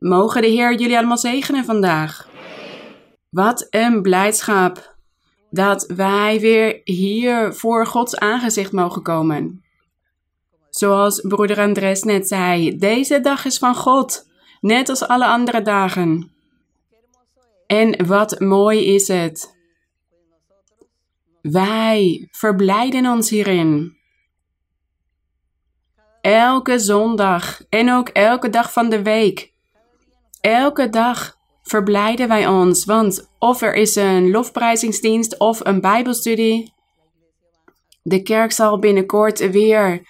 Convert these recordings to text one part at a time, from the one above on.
Mogen de Heer jullie allemaal zegenen vandaag. Wat een blijdschap dat wij weer hier voor Gods aangezicht mogen komen. Zoals broeder Andres net zei, deze dag is van God, net als alle andere dagen. En wat mooi is het. Wij verblijden ons hierin. Elke zondag en ook elke dag van de week. Elke dag verblijden wij ons, want of er is een lofprijzingsdienst of een bijbelstudie. De kerk zal binnenkort weer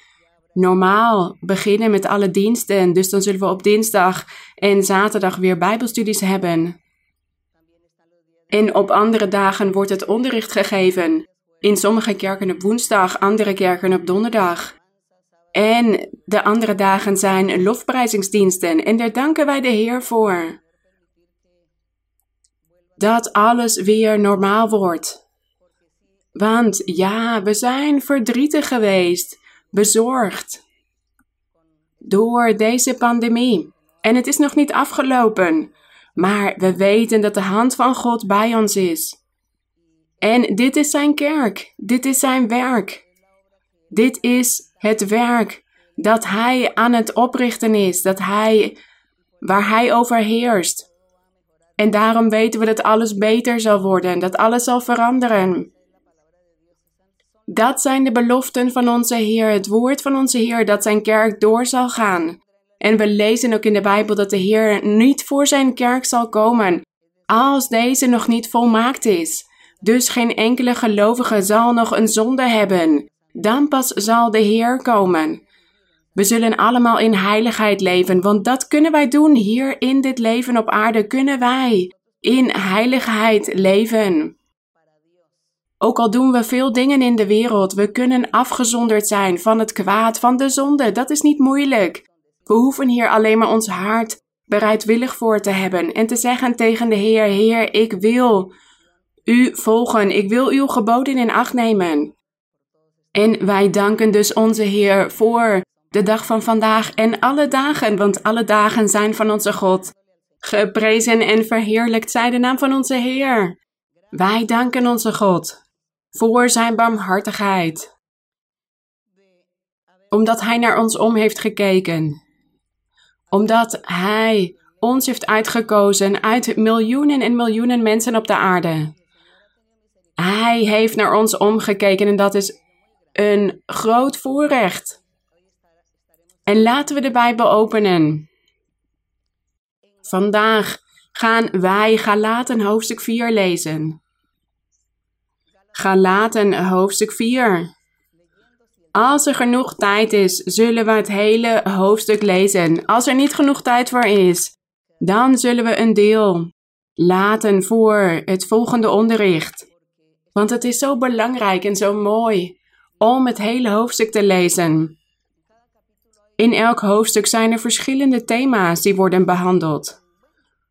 normaal beginnen met alle diensten. Dus dan zullen we op dinsdag en zaterdag weer bijbelstudies hebben. En op andere dagen wordt het onderricht gegeven. In sommige kerken op woensdag, andere kerken op donderdag. En de andere dagen zijn lofprijzingsdiensten. En daar danken wij de Heer voor. Dat alles weer normaal wordt. Want ja, we zijn verdrietig geweest, bezorgd. Door deze pandemie. En het is nog niet afgelopen. Maar we weten dat de hand van God bij ons is. En dit is zijn kerk. Dit is zijn werk. Dit is het werk dat hij aan het oprichten is, dat hij, waar hij overheerst. En daarom weten we dat alles beter zal worden, dat alles zal veranderen. Dat zijn de beloften van onze Heer, het woord van onze Heer, dat zijn kerk door zal gaan. En we lezen ook in de Bijbel dat de Heer niet voor zijn kerk zal komen als deze nog niet volmaakt is. Dus geen enkele gelovige zal nog een zonde hebben. Dan pas zal de Heer komen. We zullen allemaal in heiligheid leven, want dat kunnen wij doen hier in dit leven op aarde. Kunnen wij in heiligheid leven. Ook al doen we veel dingen in de wereld, we kunnen afgezonderd zijn van het kwaad, van de zonde. Dat is niet moeilijk. We hoeven hier alleen maar ons hart bereidwillig voor te hebben en te zeggen tegen de Heer: Heer, ik wil u volgen, ik wil uw geboden in acht nemen. En wij danken dus onze Heer voor de dag van vandaag en alle dagen, want alle dagen zijn van onze God. Geprezen en verheerlijkt zij de naam van onze Heer. Wij danken onze God voor zijn barmhartigheid, omdat Hij naar ons om heeft gekeken, omdat Hij ons heeft uitgekozen uit miljoenen en miljoenen mensen op de aarde. Hij heeft naar ons omgekeken en dat is een groot voorrecht. En laten we de Bijbel openen. Vandaag gaan wij Galaten hoofdstuk 4 lezen. Galaten hoofdstuk 4. Als er genoeg tijd is, zullen we het hele hoofdstuk lezen. Als er niet genoeg tijd voor is, dan zullen we een deel laten voor het volgende onderricht. Want het is zo belangrijk en zo mooi om het hele hoofdstuk te lezen. In elk hoofdstuk zijn er verschillende thema's die worden behandeld.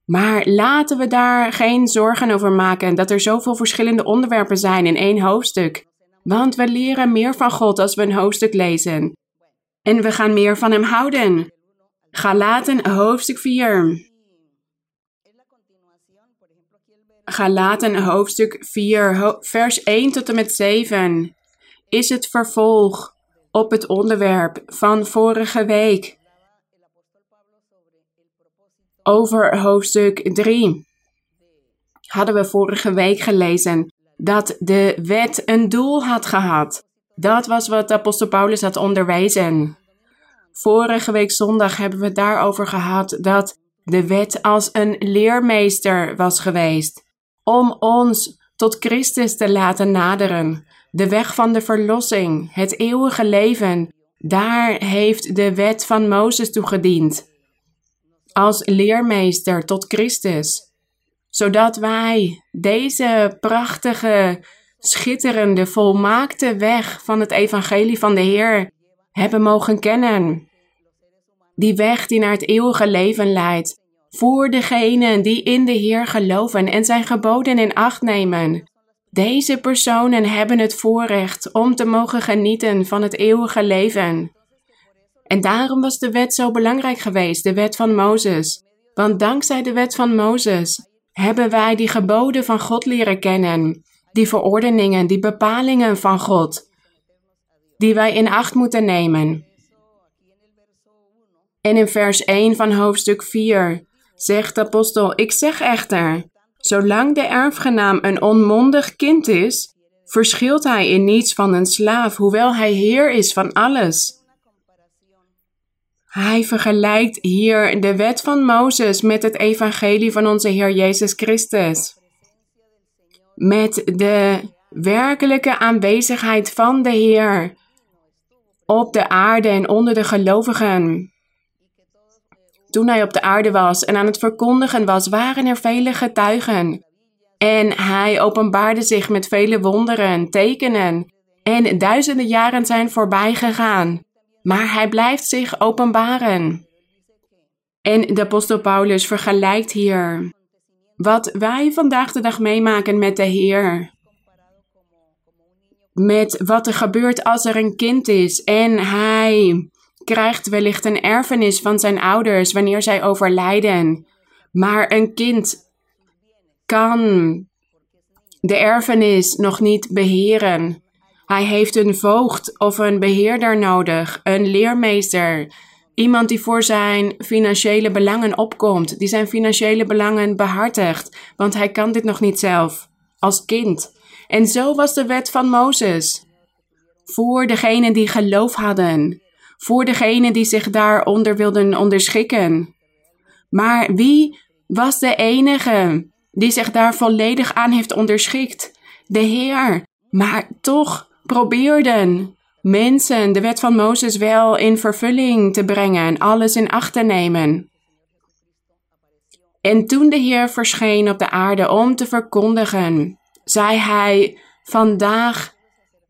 Maar laten we daar geen zorgen over maken dat er zoveel verschillende onderwerpen zijn in één hoofdstuk. Want we leren meer van God als we een hoofdstuk lezen. En we gaan meer van Hem houden. Galaten hoofdstuk 4. Galaten hoofdstuk 4, vers 1 tot en met 7 is het vervolg op het onderwerp van vorige week over hoofdstuk 3. Hadden we vorige week gelezen dat de wet een doel had gehad. Dat was wat apostel Paulus had onderwezen. Vorige week zondag hebben we daarover gehad dat de wet als een leermeester was geweest om ons tot Christus te laten naderen. De weg van de verlossing, het eeuwige leven, daar heeft de wet van Mozes toegediend. Als leermeester tot Christus, zodat wij deze prachtige, schitterende, volmaakte weg van het evangelie van de Heer hebben mogen kennen. Die weg die naar het eeuwige leven leidt, voor degenen die in de Heer geloven en zijn geboden in acht nemen. Deze personen hebben het voorrecht om te mogen genieten van het eeuwige leven. En daarom was de wet zo belangrijk geweest, de wet van Mozes. Want dankzij de wet van Mozes hebben wij die geboden van God leren kennen, die verordeningen, die bepalingen van God, die wij in acht moeten nemen. En in vers 1 van hoofdstuk 4 zegt de apostel: Ik zeg echter, zolang de erfgenaam een onmondig kind is, verschilt hij in niets van een slaaf, hoewel hij heer is van alles. Hij vergelijkt hier de wet van Mozes met het evangelie van onze Heer Jezus Christus. Met de werkelijke aanwezigheid van de Heer op de aarde en onder de gelovigen. Toen hij op de aarde was en aan het verkondigen was, waren er vele getuigen. En hij openbaarde zich met vele wonderen, tekenen. En duizenden jaren zijn voorbij gegaan. Maar hij blijft zich openbaren. En de apostel Paulus vergelijkt hier wat wij vandaag de dag meemaken met de Heer. Met wat er gebeurt als er een kind is en hij krijgt wellicht een erfenis van zijn ouders wanneer zij overlijden. Maar een kind kan de erfenis nog niet beheren. Hij heeft een voogd of een beheerder nodig, een leermeester, iemand die voor zijn financiële belangen opkomt, die zijn financiële belangen behartigt, want hij kan dit nog niet zelf, als kind. En zo was de wet van Mozes. Voor degenen die geloof hadden, voor degenen die zich daaronder wilden onderschikken. Maar wie was de enige die zich daar volledig aan heeft onderschikt? De Heer. Maar toch probeerden mensen de wet van Mozes wel in vervulling te brengen, alles in acht te nemen. En toen de Heer verscheen op de aarde om te verkondigen, zei hij: Vandaag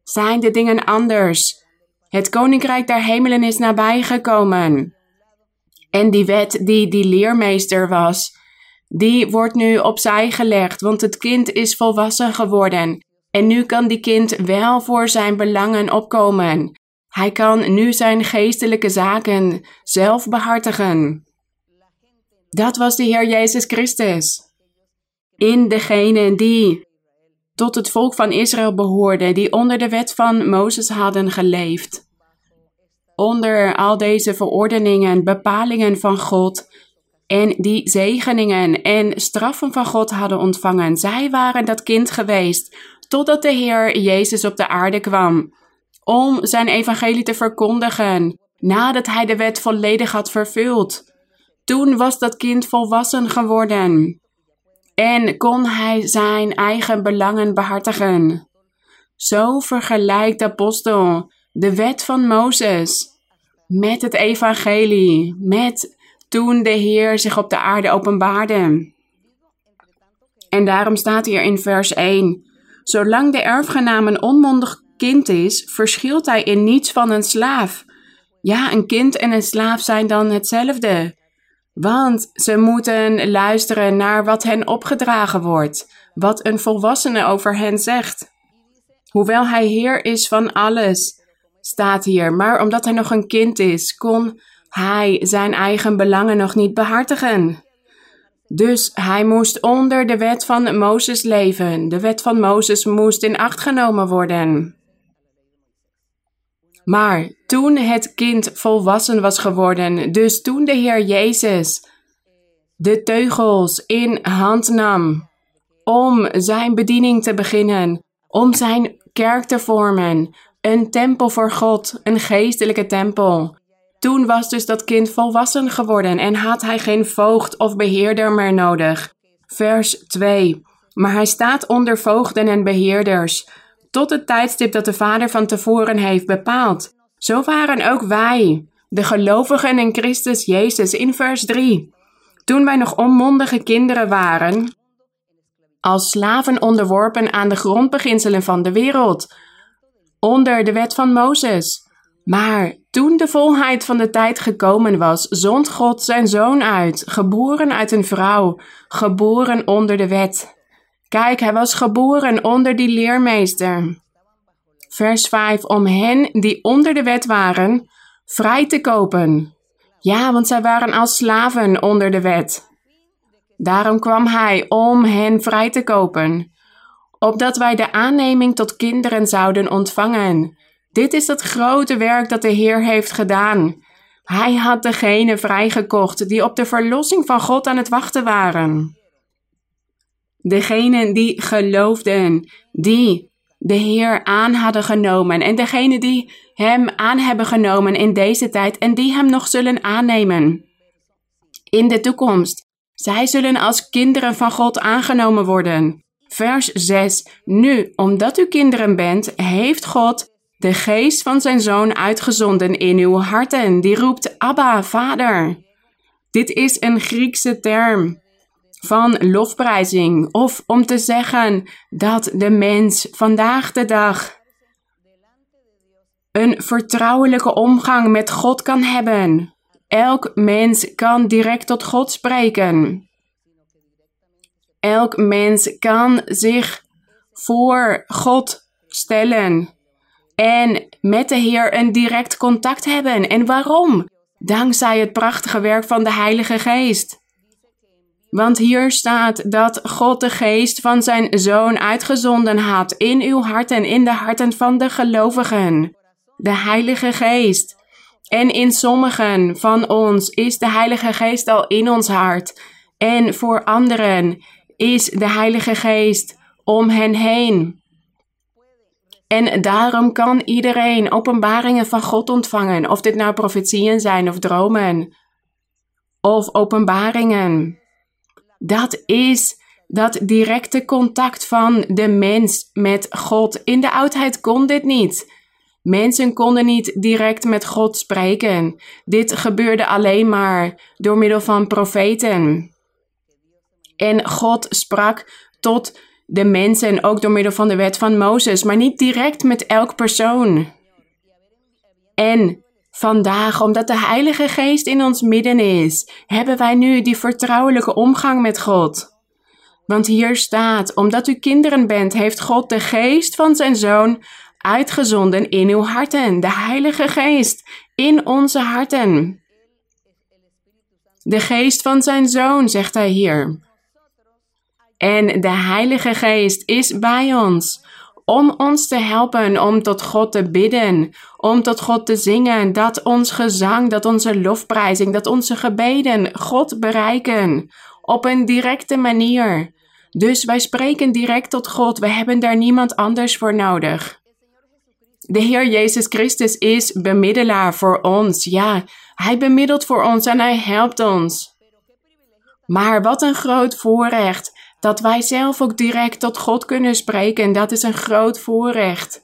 zijn de dingen anders. Het koninkrijk der hemelen is nabijgekomen. En die wet die die leermeester was, die wordt nu opzij gelegd, want het kind is volwassen geworden. En nu kan die kind wel voor zijn belangen opkomen. Hij kan nu zijn geestelijke zaken zelf behartigen. Dat was de Heer Jezus Christus. In degene die tot het volk van Israël behoorden, die onder de wet van Mozes hadden geleefd. Onder al deze verordeningen, bepalingen van God en die zegeningen en straffen van God hadden ontvangen. Zij waren dat kind geweest totdat de Heer Jezus op de aarde kwam om zijn evangelie te verkondigen, nadat hij de wet volledig had vervuld. Toen was dat kind volwassen geworden en kon hij zijn eigen belangen behartigen. Zo vergelijkt de apostel de wet van Mozes met het evangelie, met toen de Heer zich op de aarde openbaarde. En daarom staat hier in vers 1: Zolang de erfgenaam een onmondig kind is, verschilt hij in niets van een slaaf. Ja, een kind en een slaaf zijn dan hetzelfde. Want ze moeten luisteren naar wat hen opgedragen wordt, wat een volwassene over hen zegt. Hoewel hij heer is van alles, staat hier, maar omdat hij nog een kind is, kon hij zijn eigen belangen nog niet behartigen. Dus hij moest onder de wet van Mozes leven. De wet van Mozes moest in acht genomen worden. Maar toen het kind volwassen was geworden, dus toen de Heer Jezus de teugels in hand nam om zijn bediening te beginnen, om zijn kerk te vormen, een tempel voor God, een geestelijke tempel, toen was dus dat kind volwassen geworden en had hij geen voogd of beheerder meer nodig. Vers 2. Maar hij staat onder voogden en beheerders, tot het tijdstip dat de Vader van tevoren heeft bepaald. Zo waren ook wij, de gelovigen in Christus Jezus, in vers 3. Toen wij nog onmondige kinderen waren, als slaven onderworpen aan de grondbeginselen van de wereld, onder de wet van Mozes. Maar toen de volheid van de tijd gekomen was, zond God zijn zoon uit, geboren uit een vrouw, geboren onder de wet. Kijk, hij was geboren onder die leermeester. Vers 5. Om hen die onder de wet waren, vrij te kopen. Ja, want zij waren als slaven onder de wet. Daarom kwam hij om hen vrij te kopen, opdat wij de aanneming tot kinderen zouden ontvangen. Dit is het grote werk dat de Heer heeft gedaan. Hij had degene vrijgekocht die op de verlossing van God aan het wachten waren. Degenen die geloofden, die de Heer aan hadden genomen en degenen die Hem aan hebben genomen in deze tijd en die Hem nog zullen aannemen in de toekomst. Zij zullen als kinderen van God aangenomen worden. Vers 6. Nu, omdat u kinderen bent, heeft God de geest van zijn zoon uitgezonden in uw harten. Die roept Abba, Vader. Dit is een Griekse term van lofprijzing of om te zeggen dat de mens vandaag de dag een vertrouwelijke omgang met God kan hebben. Elk mens kan direct tot God spreken. Elk mens kan zich voor God stellen en met de Heer een direct contact hebben. En waarom? Dankzij het prachtige werk van de Heilige Geest. Want hier staat dat God de geest van zijn zoon uitgezonden had in uw harten, in de harten van de gelovigen. De Heilige Geest. En in sommigen van ons is de Heilige Geest al in ons hart. En voor anderen is de Heilige Geest om hen heen. En daarom kan iedereen openbaringen van God ontvangen, of dit nou profetieën zijn of dromen, of openbaringen. Dat is dat directe contact van de mens met God. In de oudheid kon dit niet. Mensen konden niet direct met God spreken. Dit gebeurde alleen maar door middel van profeten. En God sprak tot de mensen ook door middel van de wet van Mozes, maar niet direct met elk persoon. En vandaag, omdat de Heilige Geest in ons midden is, hebben wij nu die vertrouwelijke omgang met God. Want hier staat, omdat u kinderen bent, heeft God de geest van zijn zoon uitgezonden in uw harten, de Heilige Geest in onze harten. De geest van zijn zoon, zegt hij hier. En de Heilige Geest is bij ons om ons te helpen om tot God te bidden, om tot God te zingen, dat ons gezang, dat onze lofprijzing, dat onze gebeden God bereiken op een directe manier. Dus wij spreken direct tot God, we hebben daar niemand anders voor nodig. De Heer Jezus Christus is bemiddelaar voor ons. Ja, Hij bemiddelt voor ons en Hij helpt ons. Maar wat een groot voorrecht dat wij zelf ook direct tot God kunnen spreken. Dat is een groot voorrecht.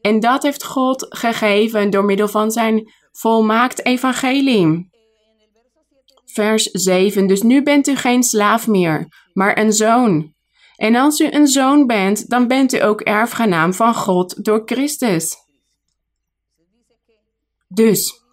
En dat heeft God gegeven door middel van zijn volmaakt evangelie. Vers 7. Dus nu bent u geen slaaf meer, maar een zoon. En als u een zoon bent, dan bent u ook erfgenaam van God door Christus. Dus,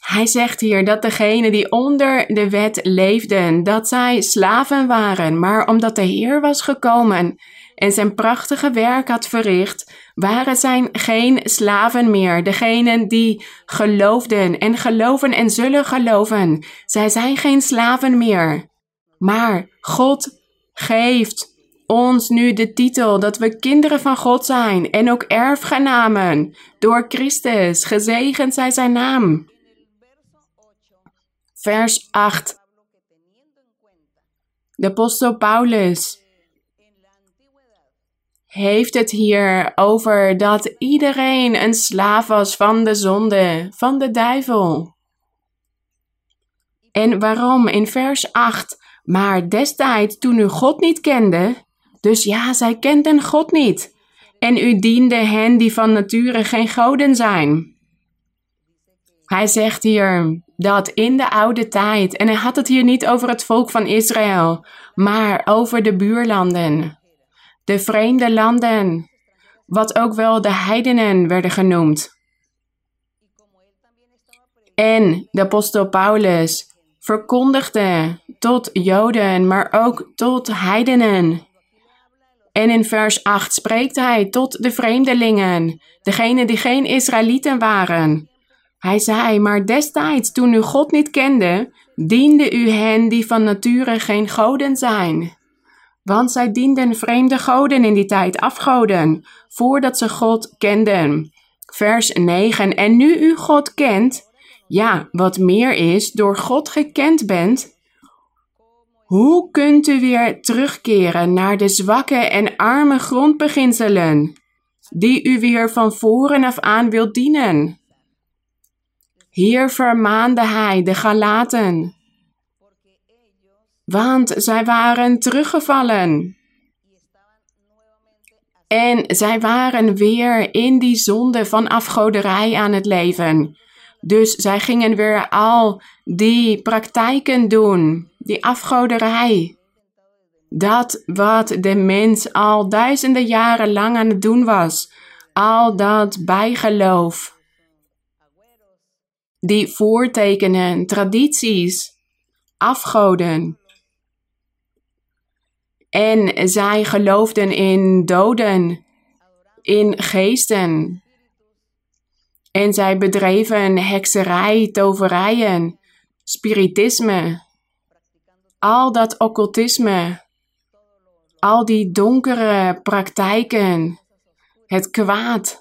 hij zegt hier dat degenen die onder de wet leefden, dat zij slaven waren, maar omdat de Heer was gekomen en zijn prachtige werk had verricht, waren zij geen slaven meer. Degenen die geloofden en geloven en zullen geloven, zij zijn geen slaven meer. Maar God geeft ons nu de titel dat we kinderen van God zijn en ook erfgenamen door Christus. Gezegend zij zijn naam. Vers 8. De apostel Paulus heeft het hier over dat iedereen een slaaf was van de zonde, van de duivel. En waarom? In vers 8. Maar destijds, toen u God niet kende, dus ja, zij kenden God niet. En u diende hen die van nature geen goden zijn. Hij zegt hier dat in de oude tijd, en hij had het hier niet over het volk van Israël, maar over de buurlanden, de vreemde landen, wat ook wel de heidenen werden genoemd. En de apostel Paulus verkondigde tot Joden, maar ook tot heidenen en in vers 8 spreekt hij tot de vreemdelingen, degenen die geen Israëlieten waren. Hij zei, maar destijds, toen u God niet kende, diende u hen die van nature geen goden zijn. Want zij dienden vreemde goden in die tijd, afgoden, voordat ze God kenden. Vers 9. En nu u God kent, ja, wat meer is, door God gekend bent, hoe kunt u weer terugkeren naar de zwakke en arme grondbeginselen, die u weer van voren af aan wilt dienen? Hier vermaande hij de Galaten, want zij waren teruggevallen. En zij waren weer in die zonde van afgoderij aan het leven. Dus zij gingen weer al die praktijken doen, die afgoderij. Dat wat de mens al duizenden jaren lang aan het doen was, al dat bijgeloof. Die voortekenen, tradities, afgoden. En zij geloofden in doden, in geesten. En zij bedreven hekserij, toverijen, spiritisme, al dat occultisme, al die donkere praktijken, het kwaad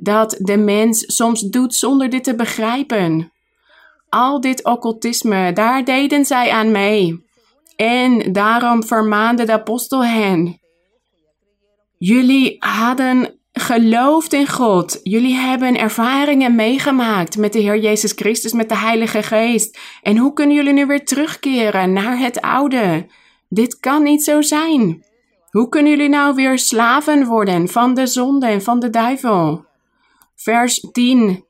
dat de mens soms doet zonder dit te begrijpen. Al dit occultisme, daar deden zij aan mee. En daarom vermaande de apostel hen. Jullie hadden geloofd in God. Jullie hebben ervaringen meegemaakt met de Heer Jezus Christus, met de Heilige Geest. En hoe kunnen jullie nu weer terugkeren naar het oude? Dit kan niet zo zijn. Hoe kunnen jullie nou weer slaven worden van de zonde en van de duivel? Vers 10.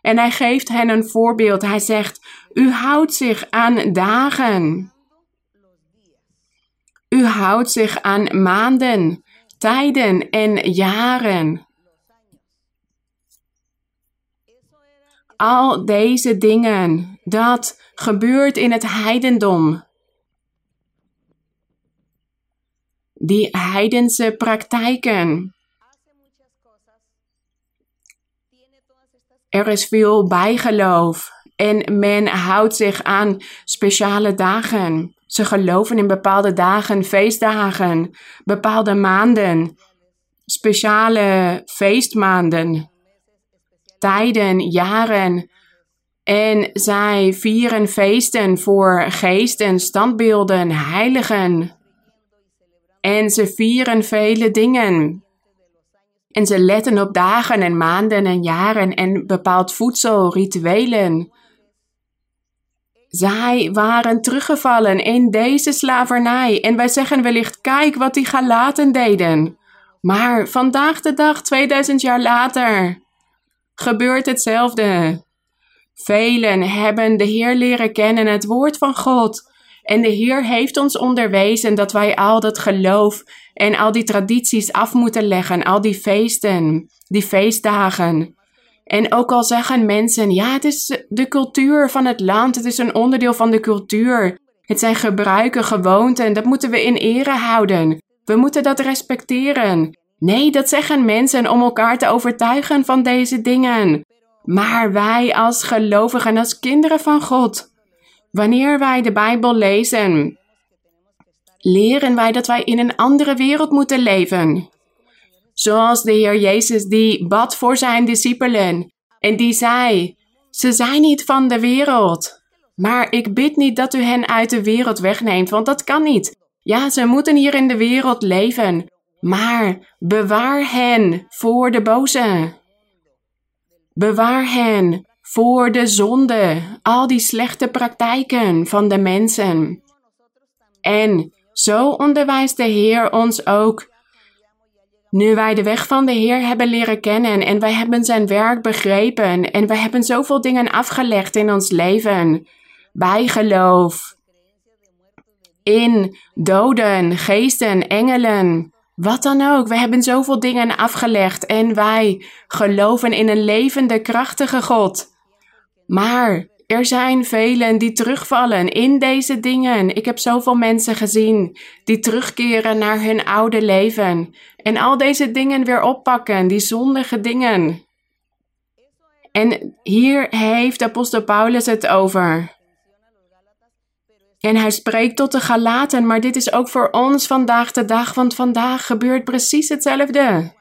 En hij geeft hen een voorbeeld. Hij zegt: U houdt zich aan dagen. U houdt zich aan maanden tijden en jaren. Al deze dingen, dat gebeurt in het heidendom. Die heidense praktijken. Er is veel bijgeloof en men houdt zich aan speciale dagen. Ze geloven in bepaalde dagen, feestdagen, bepaalde maanden, speciale feestmaanden, tijden, jaren. En zij vieren feesten voor geesten, standbeelden, heiligen. En ze vieren vele dingen. En ze letten op dagen en maanden en jaren en bepaald voedsel, rituelen. Zij waren teruggevallen in deze slavernij en wij zeggen wellicht, kijk wat die Galaten deden. Maar vandaag de dag, 2000 jaar later, gebeurt hetzelfde. Velen hebben de Heer leren kennen, het woord van God. En de Heer heeft ons onderwezen dat wij al dat geloof en al die tradities af moeten leggen, al die feesten, die feestdagen. En ook al zeggen mensen, ja, het is de cultuur van het land, het is een onderdeel van de cultuur. Het zijn gebruiken, gewoonten, dat moeten we in ere houden. We moeten dat respecteren. Nee, dat zeggen mensen om elkaar te overtuigen van deze dingen. Maar wij als gelovigen, als kinderen van God, wanneer wij de Bijbel lezen, leren wij dat wij in een andere wereld moeten leven. Zoals de Heer Jezus die bad voor zijn discipelen en die zei: Ze zijn niet van de wereld. Maar ik bid niet dat u hen uit de wereld wegneemt, want dat kan niet. Ja, ze moeten hier in de wereld leven. Maar bewaar hen voor de boze. Bewaar hen voor de zonde, al die slechte praktijken van de mensen. En zo onderwijst de Heer ons ook nu wij de weg van de Heer hebben leren kennen en wij hebben zijn werk begrepen en wij hebben zoveel dingen afgelegd in ons leven, bijgeloof, in doden, geesten, engelen, wat dan ook. We hebben zoveel dingen afgelegd en wij geloven in een levende, krachtige God. Maar er zijn velen die terugvallen in deze dingen. Ik heb zoveel mensen gezien die terugkeren naar hun oude leven en al deze dingen weer oppakken, die zondige dingen. En hier heeft apostel Paulus het over. En hij spreekt tot de Galaten, maar dit is ook voor ons vandaag de dag, want vandaag gebeurt precies hetzelfde.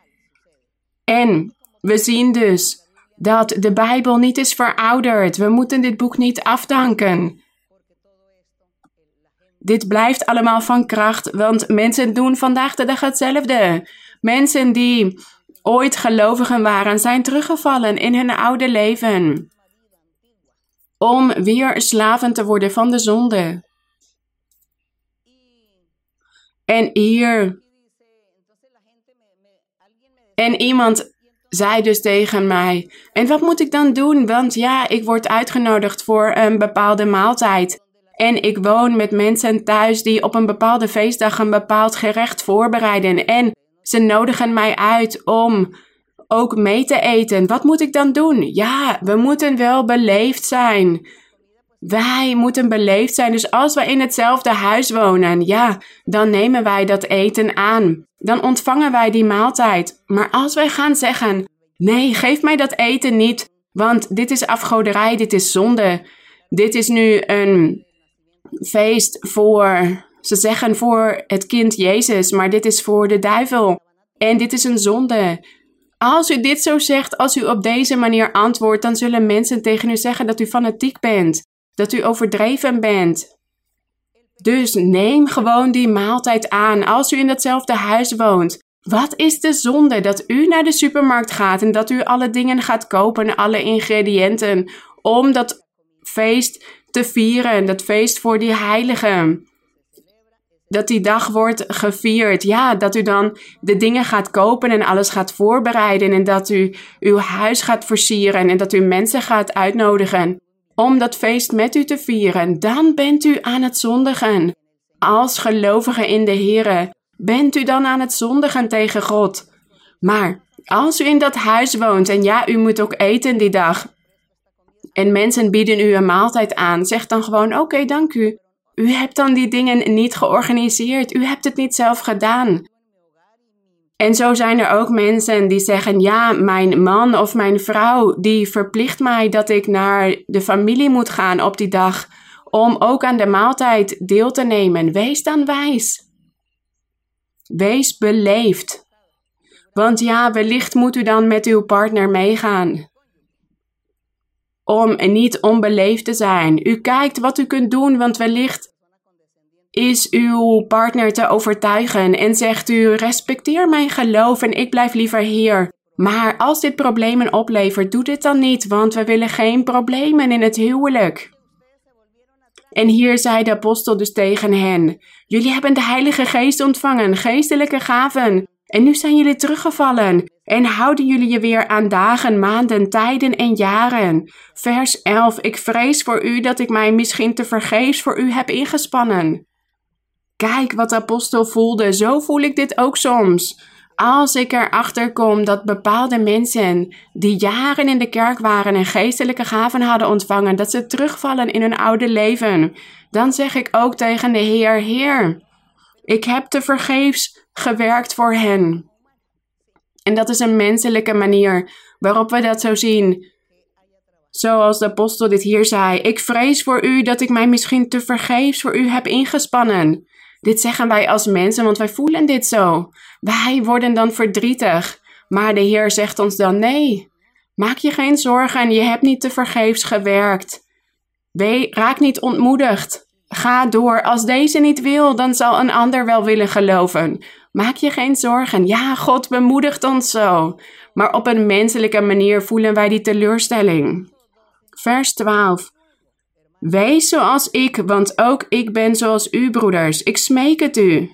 En we zien dus dat de Bijbel niet is verouderd. We moeten dit boek niet afdanken. Dit blijft allemaal van kracht, want mensen doen vandaag de dag hetzelfde. Mensen die ooit gelovigen waren, zijn teruggevallen in hun oude leven. Om weer slaven te worden van de zonde. En hier. En iemand zei dus tegen mij: En wat moet ik dan doen? Want ja, ik word uitgenodigd voor een bepaalde maaltijd. En ik woon met mensen thuis die op een bepaalde feestdag een bepaald gerecht voorbereiden. En ze nodigen mij uit om ook mee te eten. Wat moet ik dan doen? Ja, we moeten wel beleefd zijn. Wij moeten beleefd zijn. Dus als we in hetzelfde huis wonen, ja, dan nemen wij dat eten aan. Dan ontvangen wij die maaltijd. Maar als wij gaan zeggen: nee, geef mij dat eten niet, want dit is afgoderij, dit is zonde. Dit is nu een feest voor, ze zeggen voor het kind Jezus, maar dit is voor de duivel. En dit is een zonde. Als u dit zo zegt, als u op deze manier antwoordt, dan zullen mensen tegen u zeggen dat u fanatiek bent, dat u overdreven bent. Dus neem gewoon die maaltijd aan als u in datzelfde huis woont. Wat is de zonde dat u naar de supermarkt gaat en dat u alle dingen gaat kopen, alle ingrediënten, om dat feest te vieren, dat feest voor die heiligen. Dat die dag wordt gevierd. Ja, dat u dan de dingen gaat kopen en alles gaat voorbereiden. En dat u uw huis gaat versieren en dat u mensen gaat uitnodigen om dat feest met u te vieren. Dan bent u aan het zondigen. Als gelovige in de Here bent u dan aan het zondigen tegen God. Maar als u in dat huis woont en ja, u moet ook eten die dag, en mensen bieden u een maaltijd aan, zeg dan gewoon: Oké, dank u. U hebt dan die dingen niet georganiseerd. U hebt het niet zelf gedaan. En zo zijn er ook mensen die zeggen: Ja, mijn man of mijn vrouw die verplicht mij dat ik naar de familie moet gaan op die dag om ook aan de maaltijd deel te nemen. Wees dan wijs. Wees beleefd. Want ja, wellicht moet u dan met uw partner meegaan om niet onbeleefd te zijn. U kijkt wat u kunt doen, want wellicht is uw partner te overtuigen en zegt u: respecteer mijn geloof en ik blijf liever hier. Maar als dit problemen oplevert, doe dit dan niet, want we willen geen problemen in het huwelijk. En hier zei de apostel dus tegen hen: Jullie hebben de Heilige Geest ontvangen, geestelijke gaven. En nu zijn jullie teruggevallen en houden jullie je weer aan dagen, maanden, tijden en jaren. Vers 11. Ik vrees voor u dat ik mij misschien te vergeefs voor u heb ingespannen. Kijk wat de apostel voelde, zo voel ik dit ook soms. Als ik erachter kom dat bepaalde mensen die jaren in de kerk waren en geestelijke gaven hadden ontvangen, dat ze terugvallen in hun oude leven, dan zeg ik ook tegen de Heer: Heer, ik heb te vergeefs gewerkt voor hen. En dat is een menselijke manier waarop we dat zo zien. Zoals de apostel dit hier zei: Ik vrees voor u dat ik mij misschien te vergeefs voor u heb ingespannen. Dit zeggen wij als mensen, want wij voelen dit zo. Wij worden dan verdrietig. Maar de Heer zegt ons dan: Nee, maak je geen zorgen, je hebt niet te vergeefs gewerkt. raak niet ontmoedigd. Ga door. Als deze niet wil, dan zal een ander wel willen geloven. Maak je geen zorgen. Ja, God bemoedigt ons zo. Maar op een menselijke manier voelen wij die teleurstelling. Vers 12. Wees zoals ik, want ook ik ben zoals u, broeders. Ik smeek het u.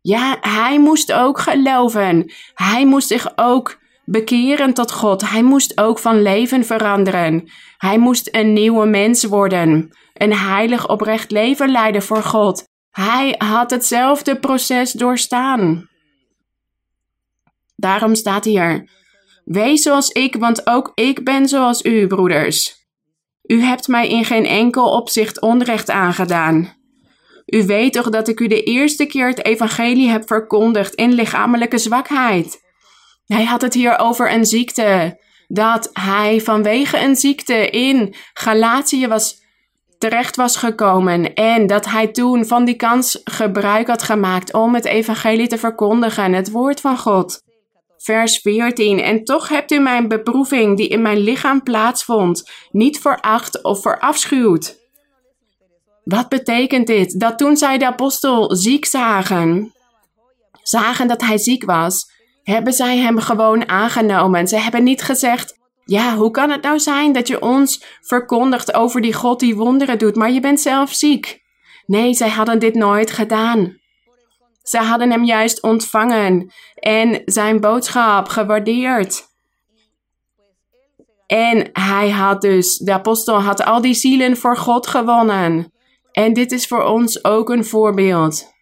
Ja, hij moest ook geloven. Hij moest zich ook bekeren tot God. Hij moest ook van leven veranderen. Hij moest een nieuwe mens worden. Een heilig oprecht leven leiden voor God. Hij had hetzelfde proces doorstaan. Daarom staat hier: Wees zoals ik, want ook ik ben zoals u, broeders. U hebt mij in geen enkel opzicht onrecht aangedaan. U weet toch dat ik u de eerste keer het evangelie heb verkondigd in lichamelijke zwakheid. Hij had het hier over een ziekte, dat hij vanwege een ziekte in Galatië was terecht was gekomen en dat hij toen van die kans gebruik had gemaakt om het evangelie te verkondigen, het woord van God. Vers 14. En toch hebt u mijn beproeving die in mijn lichaam plaatsvond, niet veracht of verafschuwd. Wat betekent dit? Dat toen zij de apostel ziek zagen, zagen dat hij ziek was, hebben zij hem gewoon aangenomen. Ze hebben niet gezegd: Ja, hoe kan het nou zijn dat je ons verkondigt over die God die wonderen doet, maar je bent zelf ziek? Nee, zij hadden dit nooit gedaan. Ze hadden hem juist ontvangen en zijn boodschap gewaardeerd. En hij had dus, de apostel had al die zielen voor God gewonnen. En dit is voor ons ook een voorbeeld.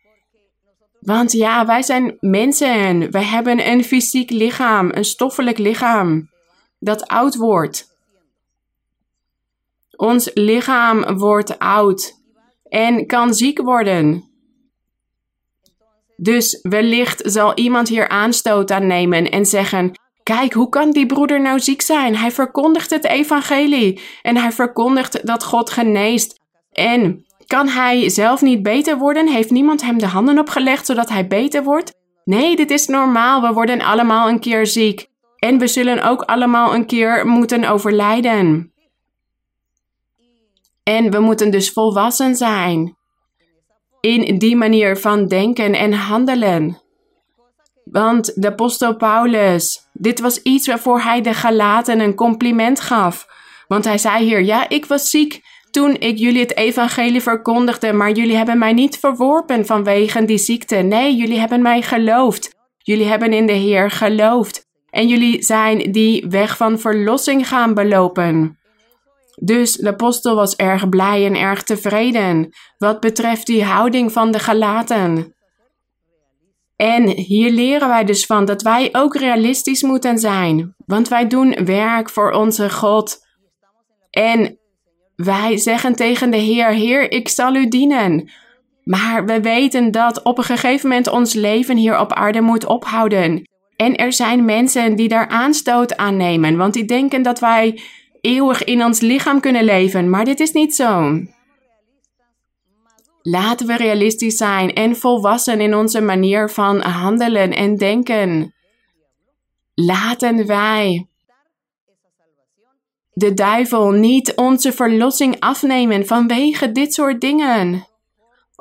Want ja, wij zijn mensen. Wij hebben een fysiek lichaam, een stoffelijk lichaam, dat oud wordt. Ons lichaam wordt oud en kan ziek worden. Dus wellicht zal iemand hier aanstoot aan nemen en zeggen: Kijk, hoe kan die broeder nou ziek zijn? Hij verkondigt het evangelie en hij verkondigt dat God geneest. En kan hij zelf niet beter worden? Heeft niemand hem de handen opgelegd zodat hij beter wordt? Nee, dit is normaal. We worden allemaal een keer ziek. En we zullen ook allemaal een keer moeten overlijden. En we moeten dus volwassen zijn in die manier van denken en handelen. Want de apostel Paulus, dit was iets waarvoor hij de Galaten een compliment gaf. Want hij zei hier, ja, ik was ziek toen ik jullie het evangelie verkondigde, maar jullie hebben mij niet verworpen vanwege die ziekte. Nee, jullie hebben mij geloofd. Jullie hebben in de Heer geloofd. En jullie zijn die weg van verlossing gaan belopen. Dus de apostel was erg blij en erg tevreden wat betreft die houding van de gelaten. En hier leren wij dus van dat wij ook realistisch moeten zijn, want wij doen werk voor onze God. En wij zeggen tegen de Heer: Heer, ik zal u dienen. Maar we weten dat op een gegeven moment ons leven hier op aarde moet ophouden. En er zijn mensen die daar aanstoot aan nemen, want die denken dat wij eeuwig in ons lichaam kunnen leven, maar dit is niet zo. Laten we realistisch zijn en volwassen in onze manier van handelen en denken. Laten wij de duivel niet onze verlossing afnemen vanwege dit soort dingen.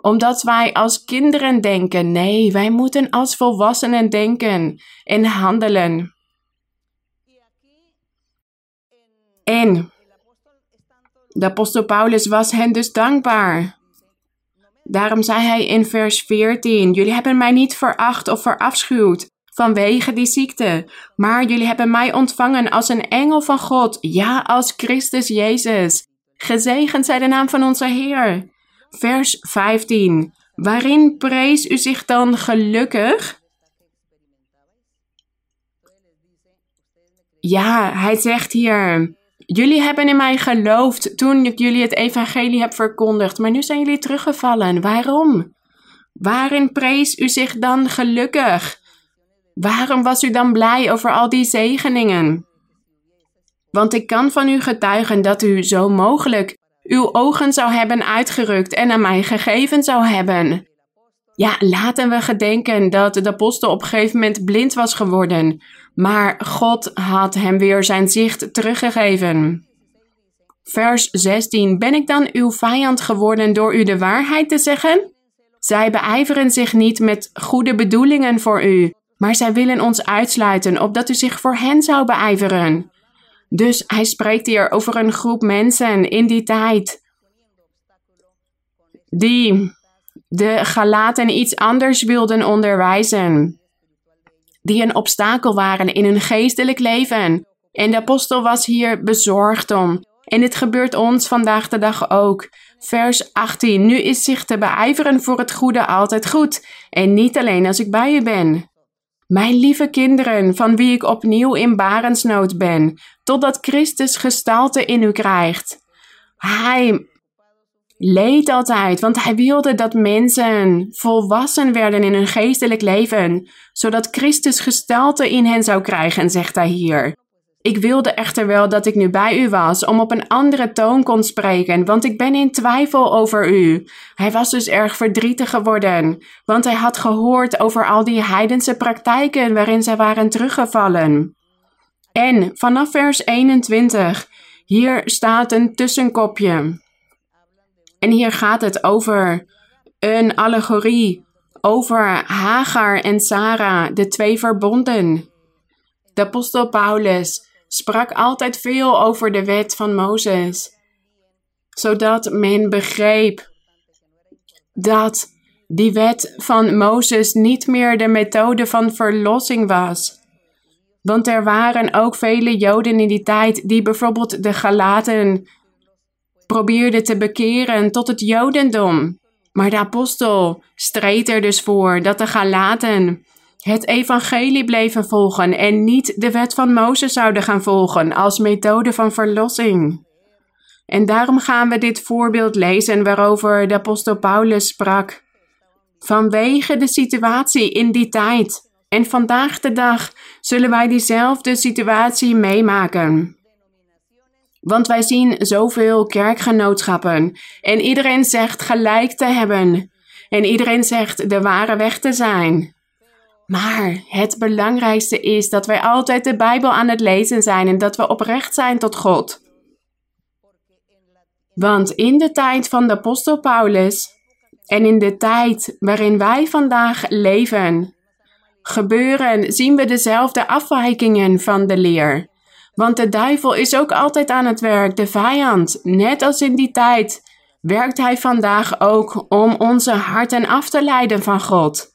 Omdat wij als kinderen denken. Nee, wij moeten als volwassenen denken en handelen. En de apostel Paulus was hen dus dankbaar. Daarom zei hij in vers 14: Jullie hebben mij niet veracht of verafschuwd vanwege die ziekte, maar jullie hebben mij ontvangen als een engel van God, ja, als Christus Jezus. Gezegend zij de naam van onze Heer. Vers 15. Waarin prees u zich dan gelukkig? Ja, hij zegt hier. Jullie hebben in mij geloofd toen ik jullie het evangelie heb verkondigd, maar nu zijn jullie teruggevallen. Waarom? Waarin prees u zich dan gelukkig? Waarom was u dan blij over al die zegeningen? Want ik kan van u getuigen dat u zo mogelijk uw ogen zou hebben uitgerukt en aan mij gegeven zou hebben. Ja, laten we gedenken dat de apostel op een gegeven moment blind was geworden, maar God had hem weer zijn zicht teruggegeven. Vers 16. Ben ik dan uw vijand geworden door u de waarheid te zeggen? Zij beijveren zich niet met goede bedoelingen voor u, maar zij willen ons uitsluiten opdat u zich voor hen zou beijveren. Dus hij spreekt hier over een groep mensen in die tijd die de Galaten iets anders wilden onderwijzen, die een obstakel waren in hun geestelijk leven. En de apostel was hier bezorgd om. En dit gebeurt ons vandaag de dag ook. Vers 18. Nu is zich te beijveren voor het goede altijd goed. En niet alleen als ik bij u ben. Mijn lieve kinderen, van wie ik opnieuw in barensnood ben, totdat Christus gestalte in u krijgt. Hij leed altijd, want hij wilde dat mensen volwassen werden in hun geestelijk leven, zodat Christus gestalte in hen zou krijgen, zegt hij hier. Ik wilde echter wel dat ik nu bij u was, om op een andere toon kon spreken, want ik ben in twijfel over u. Hij was dus erg verdrietig geworden, want hij had gehoord over al die heidense praktijken waarin zij waren teruggevallen. En vanaf vers 21, hier staat een tussenkopje. En hier gaat het over een allegorie over Hagar en Sarah, de twee verbonden. De apostel Paulus sprak altijd veel over de wet van Mozes, zodat men begreep dat die wet van Mozes niet meer de methode van verlossing was. Want er waren ook vele Joden in die tijd die bijvoorbeeld de Galaten probeerden te bekeren tot het Jodendom. Maar de apostel streed er dus voor dat de Galaten het evangelie bleven volgen en niet de wet van Mozes zouden gaan volgen als methode van verlossing. En daarom gaan we dit voorbeeld lezen waarover de apostel Paulus sprak. Vanwege de situatie in die tijd en vandaag de dag zullen wij diezelfde situatie meemaken. Want wij zien zoveel kerkgenootschappen en iedereen zegt gelijk te hebben en iedereen zegt de ware weg te zijn. Maar het belangrijkste is dat wij altijd de Bijbel aan het lezen zijn en dat we oprecht zijn tot God. Want in de tijd van de apostel Paulus en in de tijd waarin wij vandaag leven, gebeuren, zien we dezelfde afwijkingen van de leer. Want de duivel is ook altijd aan het werk, de vijand. Net als in die tijd werkt hij vandaag ook om onze harten af te leiden van God.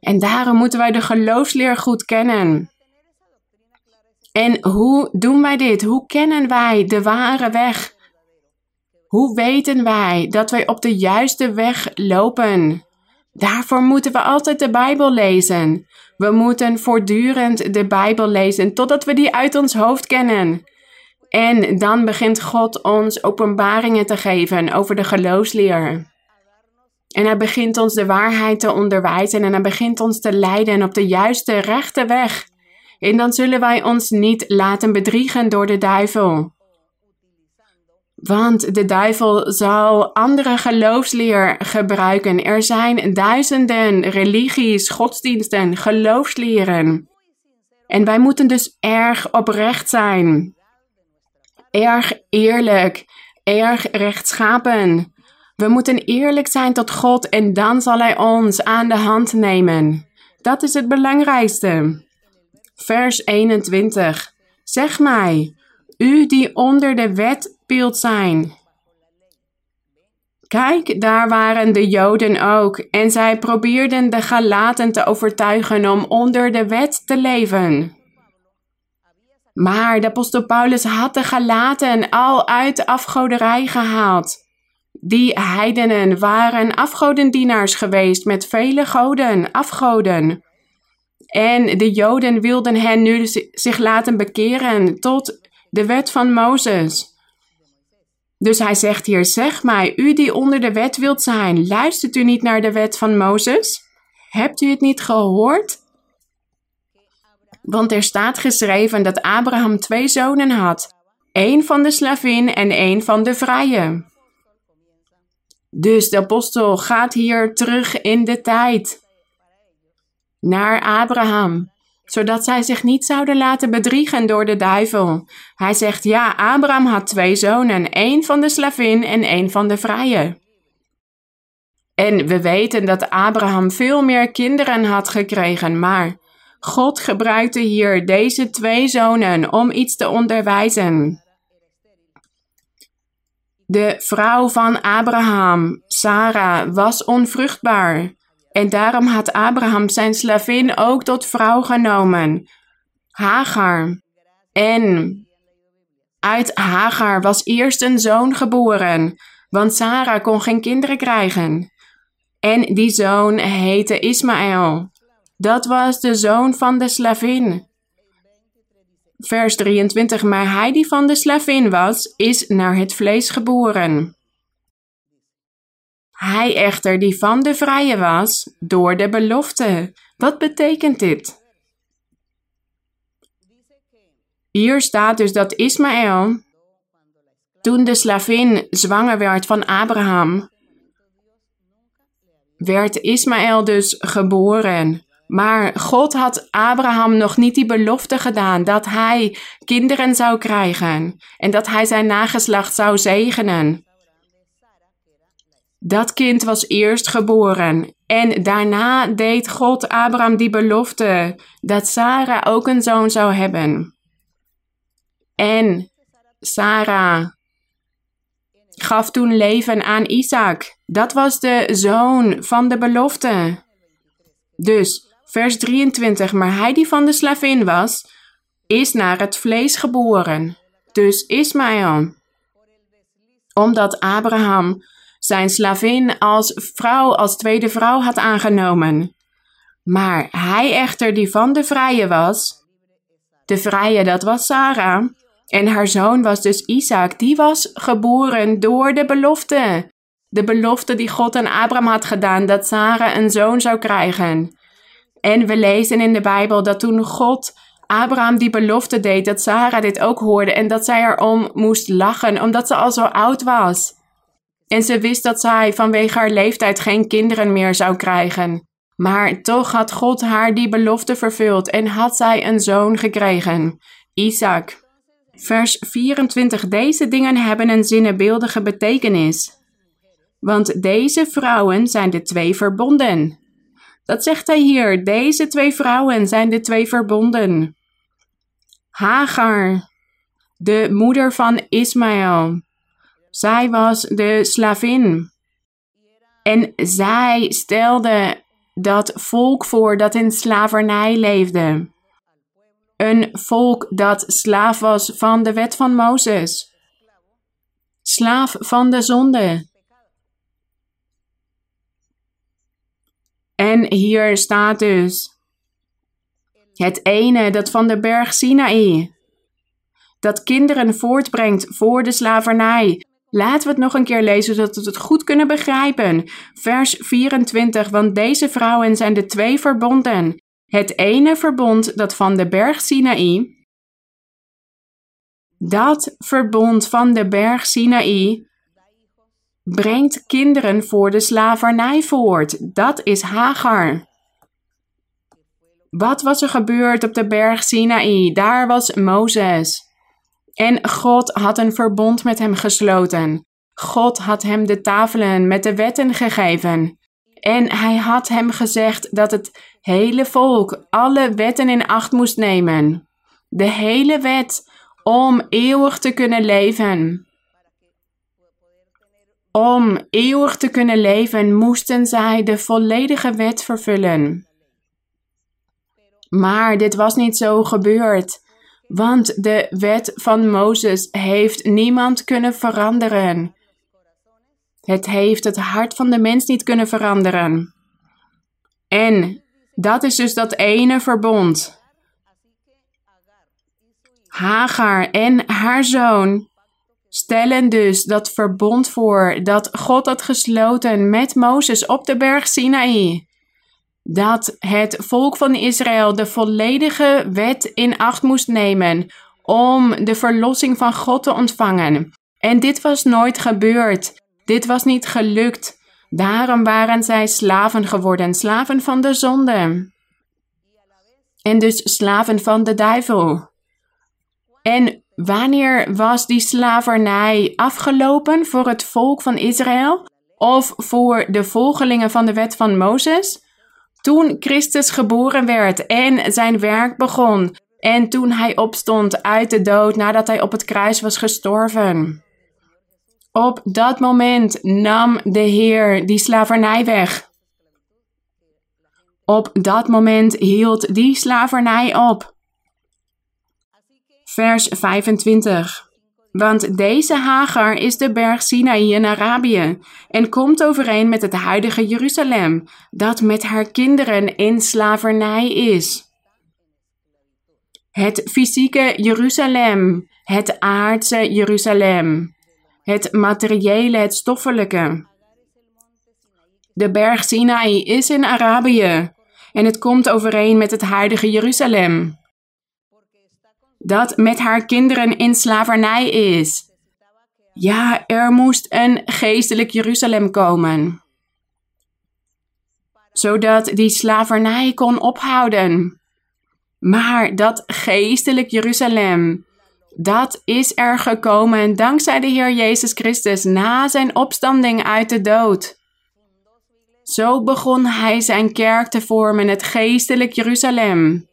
En daarom moeten wij de geloofsleer goed kennen. En hoe doen wij dit? Hoe kennen wij de ware weg? Hoe weten wij dat wij op de juiste weg lopen? Daarvoor moeten we altijd de Bijbel lezen. We moeten voortdurend de Bijbel lezen totdat we die uit ons hoofd kennen. En dan begint God ons openbaringen te geven over de geloofsleer. En hij begint ons de waarheid te onderwijzen en hij begint ons te leiden op de juiste, rechte weg. En dan zullen wij ons niet laten bedriegen door de duivel. Want de duivel zal andere geloofsleer gebruiken. Er zijn duizenden religies, godsdiensten, geloofsleren. En wij moeten dus erg oprecht zijn. Erg eerlijk, erg rechtschapen. We moeten eerlijk zijn tot God en dan zal Hij ons aan de hand nemen. Dat is het belangrijkste. Vers 21. Zeg mij, u die onder de wet zijn. Kijk, daar waren de Joden ook, en zij probeerden de Galaten te overtuigen om onder de wet te leven. Maar de apostel Paulus had de Galaten al uit de afgoderij gehaald. Die heidenen waren afgodendienaars geweest met vele goden, afgoden. En de Joden wilden hen nu zich laten bekeren tot de wet van Mozes. Dus hij zegt hier: Zeg mij, u die onder de wet wilt zijn, luistert u niet naar de wet van Mozes? Hebt u het niet gehoord? Want er staat geschreven dat Abraham twee zonen had: één van de slavin en één van de vrije. Dus de apostel gaat hier terug in de tijd naar Abraham zodat zij zich niet zouden laten bedriegen door de duivel. Hij zegt: Ja, Abraham had twee zonen, één van de slavin en één van de vrije. En we weten dat Abraham veel meer kinderen had gekregen, maar God gebruikte hier deze twee zonen om iets te onderwijzen. De vrouw van Abraham, Sarah, was onvruchtbaar. En daarom had Abraham zijn slavin ook tot vrouw genomen, Hagar. En uit Hagar was eerst een zoon geboren, want Sarah kon geen kinderen krijgen. En die zoon heette Ismaël. Dat was de zoon van de slavin. Vers 23. Maar hij die van de slavin was, is naar het vlees geboren. Hij echter die van de vrije was, door de belofte. Wat betekent dit? hier staat dus dat Ismaël, toen de slavin zwanger werd van Abraham, werd Ismaël dus geboren. Maar God had Abraham nog niet die belofte gedaan dat hij kinderen zou krijgen en dat hij zijn nageslacht zou zegenen. Dat kind was eerst geboren en daarna deed God Abraham die belofte dat Sarah ook een zoon zou hebben. En Sarah gaf toen leven aan Isaac. Dat was de zoon van de belofte. Dus vers 23, maar hij die van de slavin was, is naar het vlees geboren. Dus Ismaël. Omdat Abraham zijn slavin als vrouw, als tweede vrouw had aangenomen. Maar hij echter die van de vrije was, de vrije dat was Sarah, en haar zoon was dus Isaac, die was geboren door de belofte. De belofte die God aan Abraham had gedaan dat Sarah een zoon zou krijgen. En we lezen in de Bijbel dat toen God Abraham die belofte deed, dat Sarah dit ook hoorde en dat zij erom moest lachen, omdat ze al zo oud was. En ze wist dat zij vanwege haar leeftijd geen kinderen meer zou krijgen. Maar toch had God haar die belofte vervuld en had zij een zoon gekregen, Isaac. Vers 24. Deze dingen hebben een zinnebeeldige betekenis. Want deze vrouwen zijn de twee verbonden. Dat zegt hij hier. Deze twee vrouwen zijn de twee verbonden. Hagar, de moeder van Ismaël. Zij was de slavin. En zij stelde dat volk voor dat in slavernij leefde. Een volk dat slaaf was van de wet van Mozes. Slaaf van de zonde. En hier staat dus het ene dat van de berg Sinaï, dat kinderen voortbrengt voor de slavernij. Laten we het nog een keer lezen zodat we het goed kunnen begrijpen. Vers 24, want deze vrouwen zijn de twee verbonden. Het ene verbond dat van de berg Sinaï, dat verbond van de berg Sinaï brengt kinderen voor de slavernij voort. Dat is Hagar. Wat was er gebeurd op de berg Sinaï? Daar was Mozes. En God had een verbond met hem gesloten. God had hem de tafelen met de wetten gegeven. En hij had hem gezegd dat het hele volk alle wetten in acht moest nemen. De hele wet om eeuwig te kunnen leven. Om eeuwig te kunnen leven moesten zij de volledige wet vervullen. Maar dit was niet zo gebeurd, want de wet van Mozes heeft niemand kunnen veranderen. Het heeft het hart van de mens niet kunnen veranderen. En dat is dus dat ene verbond. Hagar en haar zoon stellen dus dat verbond voor dat God had gesloten met Mozes op de berg Sinaï. Dat het volk van Israël de volledige wet in acht moest nemen om de verlossing van God te ontvangen. En dit was nooit gebeurd. Dit was niet gelukt. Daarom waren zij slaven geworden, slaven van de zonde. En dus slaven van de duivel. En wanneer was die slavernij afgelopen voor het volk van Israël? Of voor de volgelingen van de wet van Mozes? Toen Christus geboren werd en zijn werk begon. En toen hij opstond uit de dood nadat hij op het kruis was gestorven. Op dat moment nam de Heer die slavernij weg. Op dat moment hield die slavernij op. Vers 25. Want deze Hagar is de berg Sinaï in Arabië en komt overeen met het huidige Jeruzalem, dat met haar kinderen in slavernij is. Het fysieke Jeruzalem, het aardse Jeruzalem het materiële, het stoffelijke. De berg Sinaï is in Arabië en het komt overeen met het huidige Jeruzalem. Dat met haar kinderen in slavernij is. Ja, er moest een geestelijk Jeruzalem komen, zodat die slavernij kon ophouden. Maar dat geestelijk Jeruzalem, dat is er gekomen dankzij de Heer Jezus Christus na zijn opstanding uit de dood. Zo begon hij zijn kerk te vormen, het geestelijk Jeruzalem.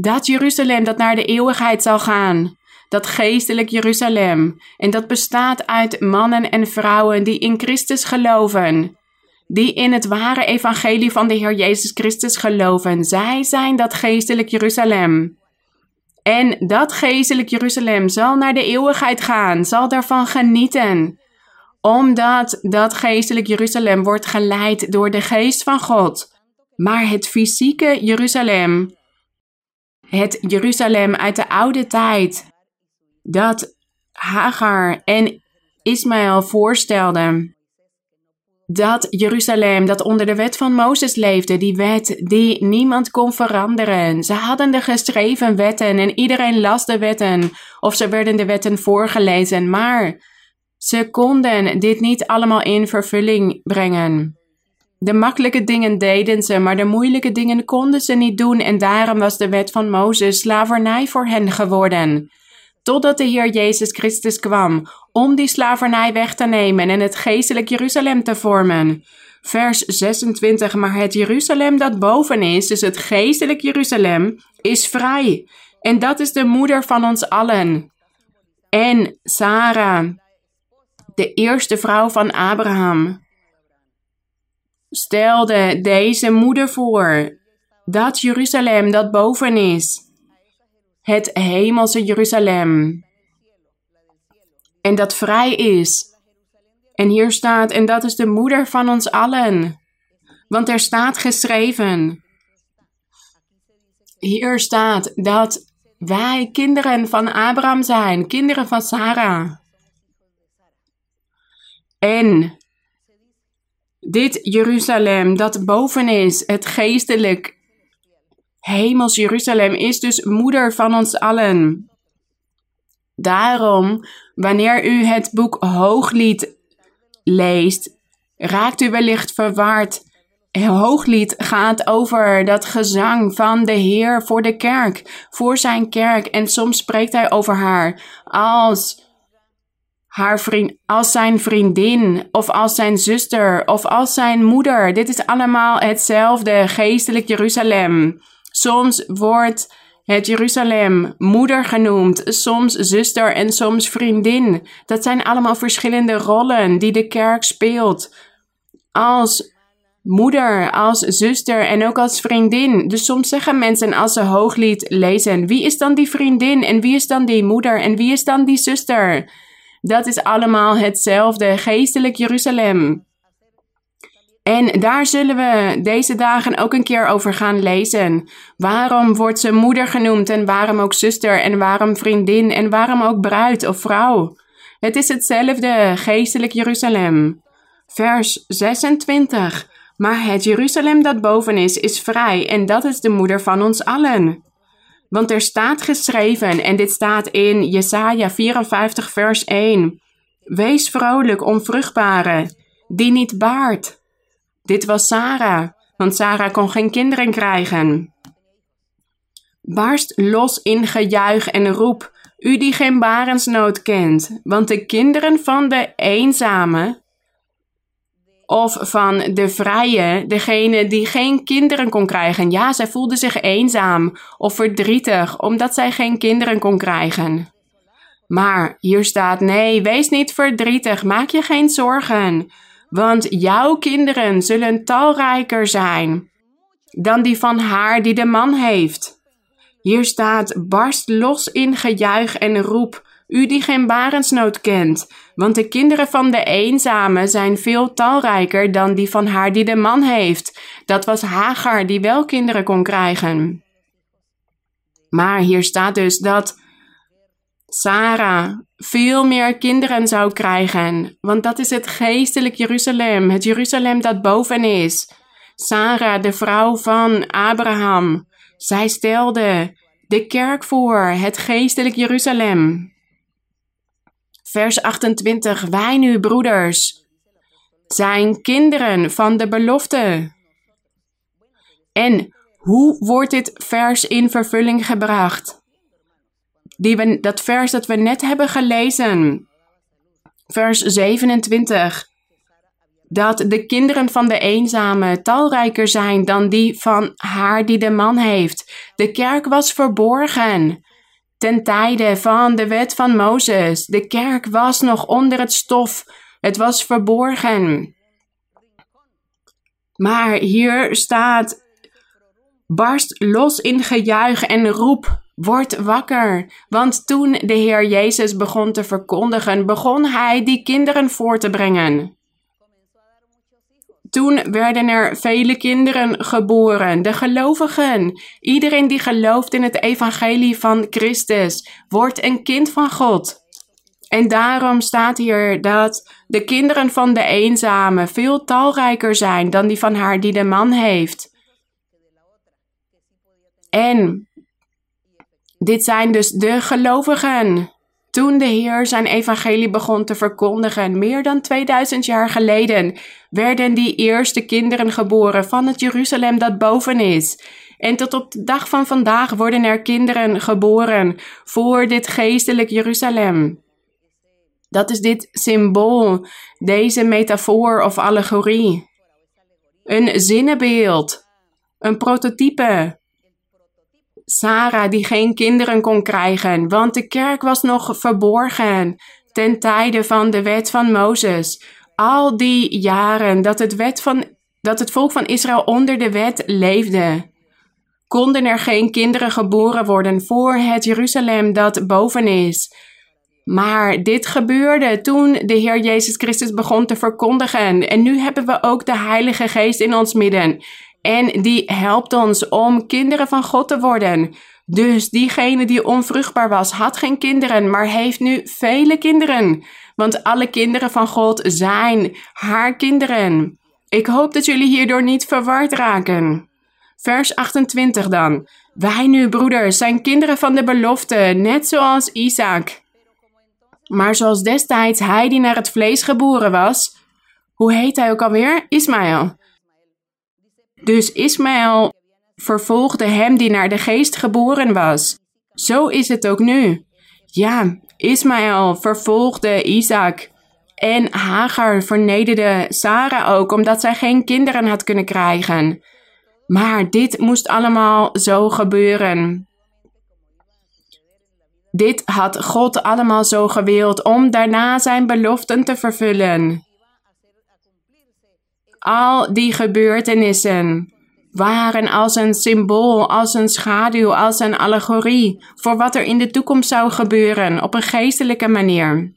Dat Jeruzalem dat naar de eeuwigheid zal gaan. Dat geestelijk Jeruzalem. En dat bestaat uit mannen en vrouwen die in Christus geloven. Die in het ware evangelie van de Heer Jezus Christus geloven. Zij zijn dat geestelijk Jeruzalem. En dat geestelijk Jeruzalem zal naar de eeuwigheid gaan, zal daarvan genieten. Omdat dat geestelijk Jeruzalem wordt geleid door de geest van God. Maar het fysieke Jeruzalem, het Jeruzalem uit de oude tijd, dat Hagar en Ismaël voorstelden, dat Jeruzalem, dat onder de wet van Mozes leefde, die wet die niemand kon veranderen. Ze hadden de geschreven wetten en iedereen las de wetten of ze werden de wetten voorgelezen, maar ze konden dit niet allemaal in vervulling brengen. De makkelijke dingen deden ze, maar de moeilijke dingen konden ze niet doen en daarom was de wet van Mozes slavernij voor hen geworden. Totdat de Heer Jezus Christus kwam om die slavernij weg te nemen en het geestelijk Jeruzalem te vormen. Vers 26, maar het Jeruzalem dat boven is, dus het geestelijk Jeruzalem, is vrij. En dat is de moeder van ons allen. En Sarah, de eerste vrouw van Abraham, stelde deze moeder voor. Dat Jeruzalem dat boven is, het hemelse Jeruzalem en dat vrij is. En hier staat, en dat is de moeder van ons allen. Want er staat geschreven. Hier staat dat wij kinderen van Abraham zijn, kinderen van Sarah. En dit Jeruzalem dat boven is, het geestelijk hemels Jeruzalem, is dus moeder van ons allen. Daarom, wanneer u het boek Hooglied leest, raakt u wellicht verward. Hooglied gaat over dat gezang van de Heer voor de kerk, voor zijn kerk. En soms spreekt hij over haar als haar vriend, als zijn vriendin, of als zijn zuster, of als zijn moeder. Dit is allemaal hetzelfde geestelijk Jeruzalem. Soms wordt het Jeruzalem, moeder genoemd, soms zuster en soms vriendin. Dat zijn allemaal verschillende rollen die de kerk speelt. Als moeder, als zuster en ook als vriendin. Dus soms zeggen mensen als ze hooglied lezen: wie is dan die vriendin en wie is dan die moeder en wie is dan die zuster? Dat is allemaal hetzelfde geestelijk Jeruzalem. En daar zullen we deze dagen ook een keer over gaan lezen. Waarom wordt ze moeder genoemd en waarom ook zuster en waarom vriendin en waarom ook bruid of vrouw? Het is hetzelfde geestelijk Jeruzalem. Vers 26. Maar het Jeruzalem dat boven is, is vrij en dat is de moeder van ons allen. Want er staat geschreven, en dit staat in Jesaja 54 vers 1. Wees vrolijk, onvruchtbare, die niet baart dit was Sarah, want Sarah kon geen kinderen krijgen. Barst los in gejuich en roep, u die geen barensnood kent, want de kinderen van de eenzame of van de vrije, degene die geen kinderen kon krijgen. Ja, zij voelde zich eenzaam of verdrietig omdat zij geen kinderen kon krijgen. Maar hier staat: nee, wees niet verdrietig, maak je geen zorgen want jouw kinderen zullen talrijker zijn dan die van haar die de man heeft. Hier staat: barst los in gejuich en roep, u die geen barensnood kent, want de kinderen van de eenzame zijn veel talrijker dan die van haar die de man heeft. Dat was Hagar die wel kinderen kon krijgen. Maar hier staat dus dat Sarah veel meer kinderen zou krijgen, want dat is het geestelijk Jeruzalem, het Jeruzalem dat boven is. Sarah, de vrouw van Abraham, zij stelde de kerk voor, het geestelijk Jeruzalem. Vers 28. Wij nu, broeders, zijn kinderen van de belofte. En hoe wordt dit vers in vervulling gebracht? Die dat vers dat we net hebben gelezen. Vers 27 dat de kinderen van de eenzame talrijker zijn dan die van haar die de man heeft. De kerk was verborgen. Ten tijde van de wet van Mozes. De kerk was nog onder het stof. Het was verborgen. Maar hier staat: barst los in gejuich en roep. Word wakker. Want toen de Heer Jezus begon te verkondigen, begon hij die kinderen voor te brengen. Toen werden er vele kinderen geboren, de gelovigen. Iedereen die gelooft in het evangelie van Christus wordt een kind van God. En daarom staat hier dat de kinderen van de eenzame veel talrijker zijn dan die van haar die de man heeft. En dit zijn dus de gelovigen. Toen de Heer zijn evangelie begon te verkondigen, meer dan 2000 jaar geleden, werden die eerste kinderen geboren van het Jeruzalem dat boven is. En tot op de dag van vandaag worden er kinderen geboren voor dit geestelijk Jeruzalem. Dat is dit symbool, deze metafoor of allegorie. Een zinnenbeeld, een prototype, Sarah die geen kinderen kon krijgen, want de kerk was nog verborgen ten tijde van de wet van Mozes. Al die jaren dat het, wet van, dat het volk van Israël onder de wet leefde, konden er geen kinderen geboren worden voor het Jeruzalem dat boven is. Maar dit gebeurde toen de Heer Jezus Christus begon te verkondigen. En nu hebben we ook de Heilige Geest in ons midden. En die helpt ons om kinderen van God te worden. Dus diegene die onvruchtbaar was, had geen kinderen, maar heeft nu vele kinderen. Want alle kinderen van God zijn haar kinderen. Ik hoop dat jullie hierdoor niet verward raken. Vers 28 dan. Wij nu, broeders, zijn kinderen van de belofte, net zoals Isaac. Maar zoals destijds hij die naar het vlees geboren was, hoe heet hij ook alweer? Ismaël. Dus Ismaël vervolgde hem die naar de geest geboren was. Zo is het ook nu. Ja, Ismaël vervolgde Isaac. En Hagar vernederde Sarah ook, omdat zij geen kinderen had kunnen krijgen. Maar dit moest allemaal zo gebeuren. Dit had God allemaal zo gewild om daarna zijn beloften te vervullen. Al die gebeurtenissen waren als een symbool, als een schaduw, als een allegorie voor wat er in de toekomst zou gebeuren op een geestelijke manier.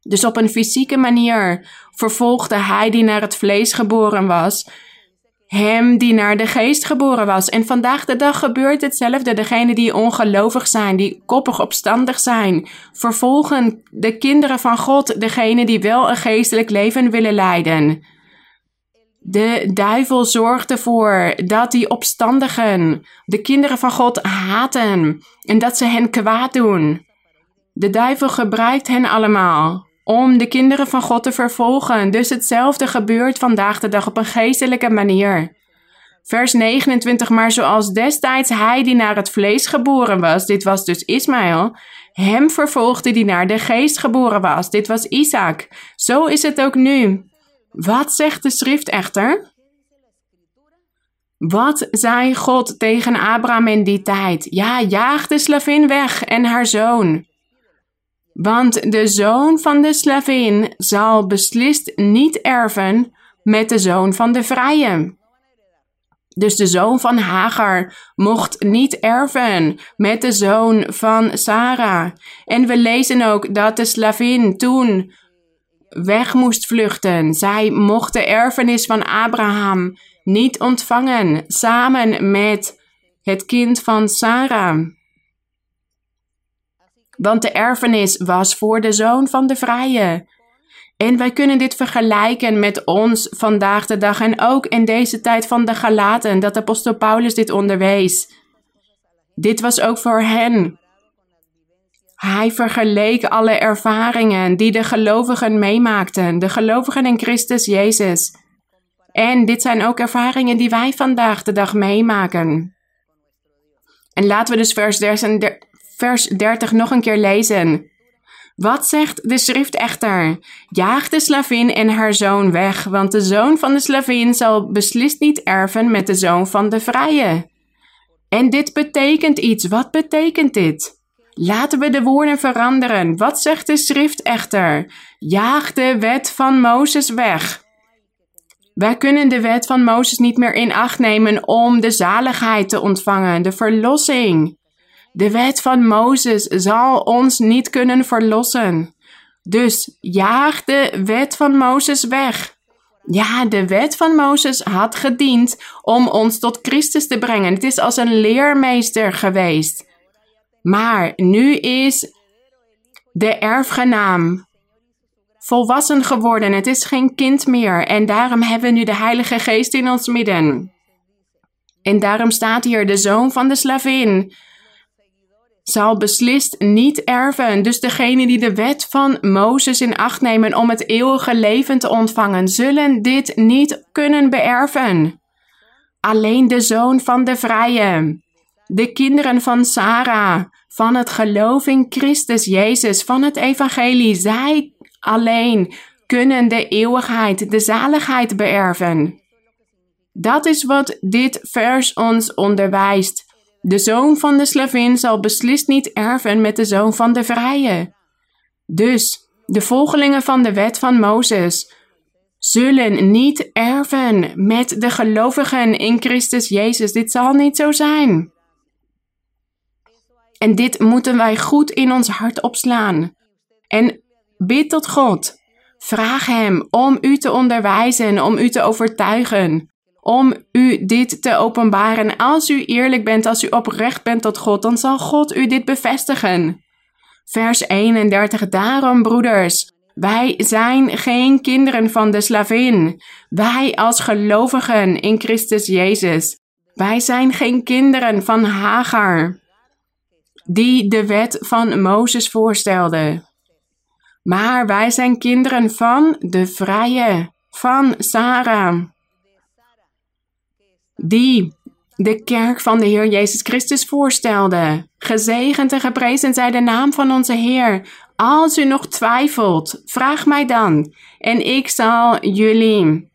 Dus op een fysieke manier vervolgde hij die naar het vlees geboren was, hem die naar de geest geboren was. En vandaag de dag gebeurt hetzelfde. Degenen die ongelovig zijn, die koppig opstandig zijn, vervolgen de kinderen van God, degenen die wel een geestelijk leven willen leiden. De duivel zorgt ervoor dat die opstandigen de kinderen van God haten en dat ze hen kwaad doen. De duivel gebruikt hen allemaal om de kinderen van God te vervolgen. Dus hetzelfde gebeurt vandaag de dag op een geestelijke manier. Vers 29, maar zoals destijds hij die naar het vlees geboren was, dit was dus Ismaël, hem vervolgde die naar de geest geboren was, dit was Isaac. Zo is het ook nu. Wat zegt de schrift echter? Wat zei God tegen Abraham in die tijd? Ja, jaag de slavin weg en haar zoon. Want de zoon van de slavin zal beslist niet erven met de zoon van de vrije. Dus de zoon van Hagar mocht niet erven met de zoon van Sarah. En we lezen ook dat de slavin toen weg moest vluchten. Zij mocht de erfenis van Abraham niet ontvangen, samen met het kind van Sarah. Want de erfenis was voor de zoon van de vrije. En wij kunnen dit vergelijken met ons vandaag de dag en ook in deze tijd van de Galaten, dat apostel Paulus dit onderwees. Dit was ook voor hen. Hij vergeleek alle ervaringen die de gelovigen meemaakten, de gelovigen in Christus Jezus. En dit zijn ook ervaringen die wij vandaag de dag meemaken. En laten we dus vers 30, vers 30 nog een keer lezen. Wat zegt de schrift echter? Jaag de slavin en haar zoon weg, want de zoon van de slavin zal beslist niet erven met de zoon van de vrije. En dit betekent iets. Wat betekent dit? Laten we de woorden veranderen. Wat zegt de schrift echter? Jaag de wet van Mozes weg. Wij kunnen de wet van Mozes niet meer in acht nemen om de zaligheid te ontvangen, de verlossing. De wet van Mozes zal ons niet kunnen verlossen. Dus jaag de wet van Mozes weg. Ja, de wet van Mozes had gediend om ons tot Christus te brengen. Het is als een leermeester geweest. Maar nu is de erfgenaam volwassen geworden. Het is geen kind meer. En daarom hebben we nu de Heilige Geest in ons midden. En daarom staat hier de zoon van de slavin zal beslist niet erven. Dus degene die de wet van Mozes in acht nemen om het eeuwige leven te ontvangen, zullen dit niet kunnen beërven. Alleen de zoon van de vrije, de kinderen van Sarah, van het geloof in Christus Jezus, van het evangelie, zij alleen kunnen de eeuwigheid, de zaligheid beërven. Dat is wat dit vers ons onderwijst. De zoon van de slavin zal beslist niet erven met de zoon van de vrije. Dus de volgelingen van de wet van Mozes zullen niet erven met de gelovigen in Christus Jezus. Dit zal niet zo zijn. En dit moeten wij goed in ons hart opslaan. En bid tot God. Vraag Hem om u te onderwijzen, om u te overtuigen om u dit te openbaren. Als u eerlijk bent, als u oprecht bent tot God, dan zal God u dit bevestigen. Vers 31. Daarom, broeders, wij zijn geen kinderen van de slavin. Wij als gelovigen in Christus Jezus. Wij zijn geen kinderen van Hagar, die de wet van Mozes voorstelde. Maar wij zijn kinderen van de vrije, van Sarah die de kerk van de Heer Jezus Christus voorstelde. Gezegend en geprezen zij de naam van onze Heer. Als u nog twijfelt, vraag mij dan en ik zal jullie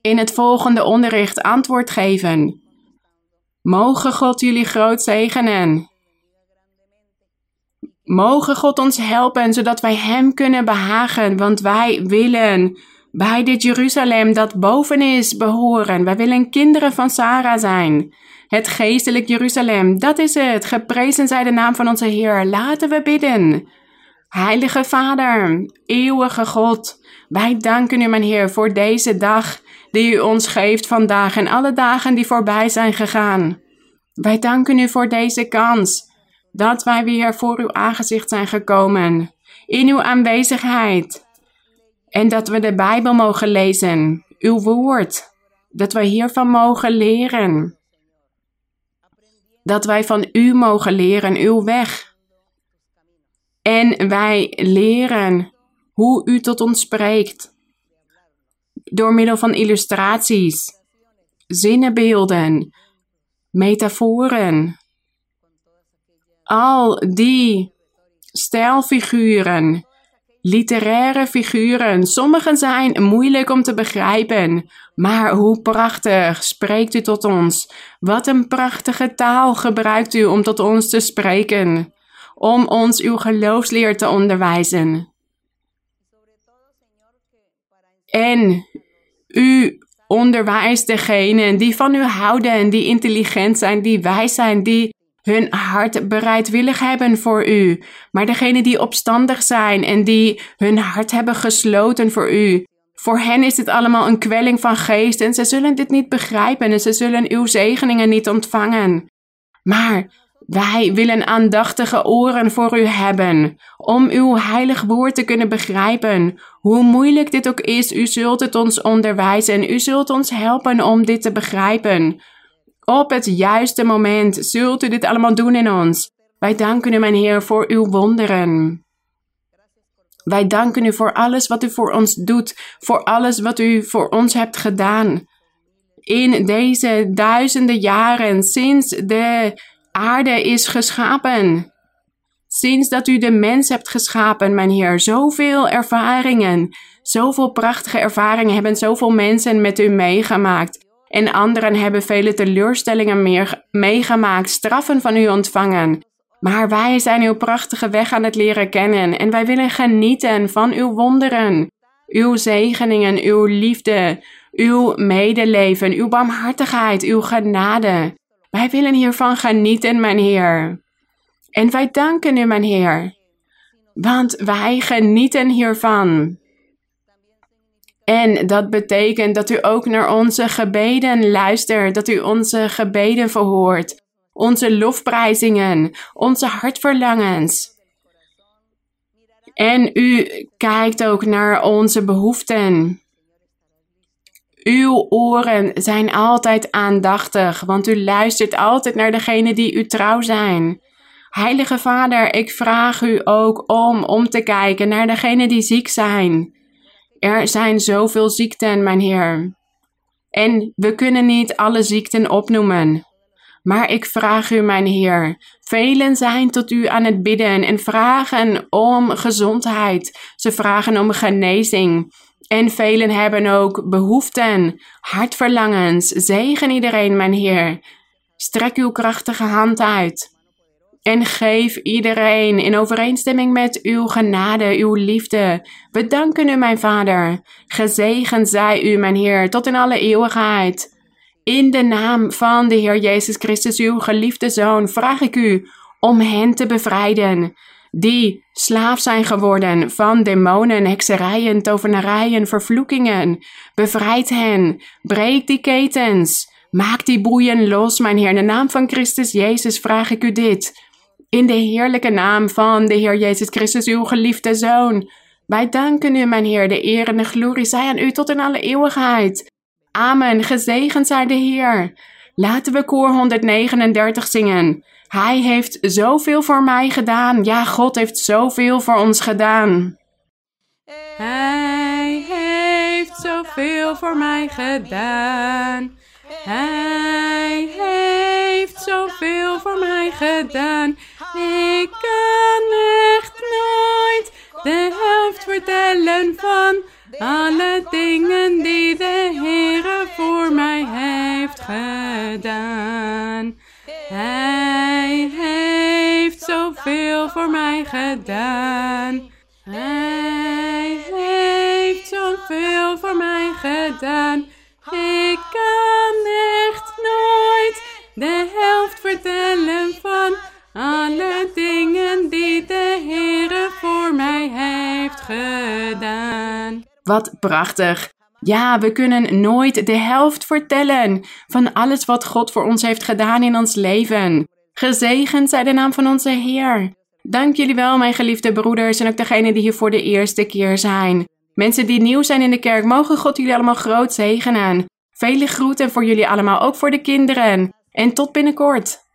in het volgende onderricht antwoord geven. Mogen God jullie groot zegenen. Mogen God ons helpen zodat wij Hem kunnen behagen, want wij willen bij dit Jeruzalem dat boven is behoren. Wij willen kinderen van Sarah zijn. Het geestelijk Jeruzalem, dat is het. Geprezen zij de naam van onze Heer. Laten we bidden. Heilige Vader, eeuwige God, wij danken u, mijn Heer, voor deze dag die u ons geeft vandaag en alle dagen die voorbij zijn gegaan. Wij danken u voor deze kans dat wij weer voor uw aangezicht zijn gekomen. In uw aanwezigheid. En dat we de Bijbel mogen lezen, uw woord. Dat wij hiervan mogen leren. Dat wij van u mogen leren, uw weg. En wij leren hoe u tot ons spreekt. Door middel van illustraties, zinnenbeelden, metaforen. Al die stijlfiguren literaire figuren. Sommigen zijn moeilijk om te begrijpen. Maar hoe prachtig spreekt u tot ons. Wat een prachtige taal gebruikt u om tot ons te spreken. Om ons uw geloofsleer te onderwijzen. En u onderwijst degenen die van u houden, die intelligent zijn, die wijs zijn, die hun hart bereidwillig hebben voor u. Maar degenen die opstandig zijn en die hun hart hebben gesloten voor u, voor hen is dit allemaal een kwelling van geest en ze zullen dit niet begrijpen en ze zullen uw zegeningen niet ontvangen. Maar wij willen aandachtige oren voor u hebben, om uw heilig woord te kunnen begrijpen. Hoe moeilijk dit ook is, u zult het ons onderwijzen, u zult ons helpen om dit te begrijpen Op het juiste moment zult u dit allemaal doen in ons. Wij danken u, mijn Heer, voor uw wonderen. Wij danken u voor alles wat u voor ons doet, voor alles wat u voor ons hebt gedaan. In deze duizenden jaren sinds de aarde is geschapen. Sinds dat u de mens hebt geschapen, mijn Heer, zoveel ervaringen, zoveel prachtige ervaringen hebben zoveel mensen met u meegemaakt. En anderen hebben vele teleurstellingen meer meegemaakt, straffen van u ontvangen. Maar wij zijn uw prachtige weg aan het leren kennen en wij willen genieten van uw wonderen, uw zegeningen, uw liefde, uw medeleven, uw barmhartigheid, uw genade. Wij willen hiervan genieten, mijn Heer. En wij danken u, mijn Heer, want wij genieten hiervan. En dat betekent dat u ook naar onze gebeden luistert, dat u onze gebeden verhoort, onze lofprijzingen, onze hartverlangens. En u kijkt ook naar onze behoeften. Uw oren zijn altijd aandachtig, want u luistert altijd naar degenen die u trouw zijn. Heilige Vader, ik vraag u ook om om te kijken naar degenen die ziek zijn. Er zijn zoveel ziekten, mijn Heer. En we kunnen niet alle ziekten opnoemen. Maar ik vraag u, mijn Heer, velen zijn tot u aan het bidden en vragen om gezondheid. Ze vragen om genezing. En velen hebben ook behoeften, hartverlangens. Zegen iedereen, mijn Heer. Strek uw krachtige hand uit. En geef iedereen in overeenstemming met uw genade, uw liefde. We danken u, mijn Vader. Gezegend zij u, mijn Heer, tot in alle eeuwigheid. In de naam van de Heer Jezus Christus, uw geliefde Zoon, vraag ik u om hen te bevrijden, die slaaf zijn geworden van demonen, hekserijen, tovenarijen, vervloekingen. Bevrijd hen, breek die ketens, maak die boeien los, mijn Heer. In de naam van Christus Jezus vraag ik u dit. In de heerlijke naam van de Heer Jezus Christus, uw geliefde Zoon. Wij danken u, mijn Heer, de eer en de glorie zij aan u tot in alle eeuwigheid. Amen, gezegend zij de Heer. Laten we koor 139 zingen. Hij heeft zoveel voor mij gedaan. Ja, God heeft zoveel voor ons gedaan. Hij heeft zoveel voor mij gedaan. Hij heeft zoveel voor mij gedaan. Ik kan echt nooit de helft vertellen van alle dingen die de Heere voor mij heeft gedaan. Hij heeft zoveel voor mij gedaan. Hij heeft zoveel voor mij gedaan. Ik kan echt nooit de helft vertellen van alle dingen die de Heere voor mij heeft gedaan. Wat prachtig. Ja, we kunnen nooit de helft vertellen van alles wat God voor ons heeft gedaan in ons leven. Gezegend zij de naam van onze Heer. Dank jullie wel, mijn geliefde broeders en ook degenen die hier voor de eerste keer zijn. Mensen die nieuw zijn in de kerk, mogen God jullie allemaal groot zegenen. Vele groeten voor jullie allemaal, ook voor de kinderen. En tot binnenkort.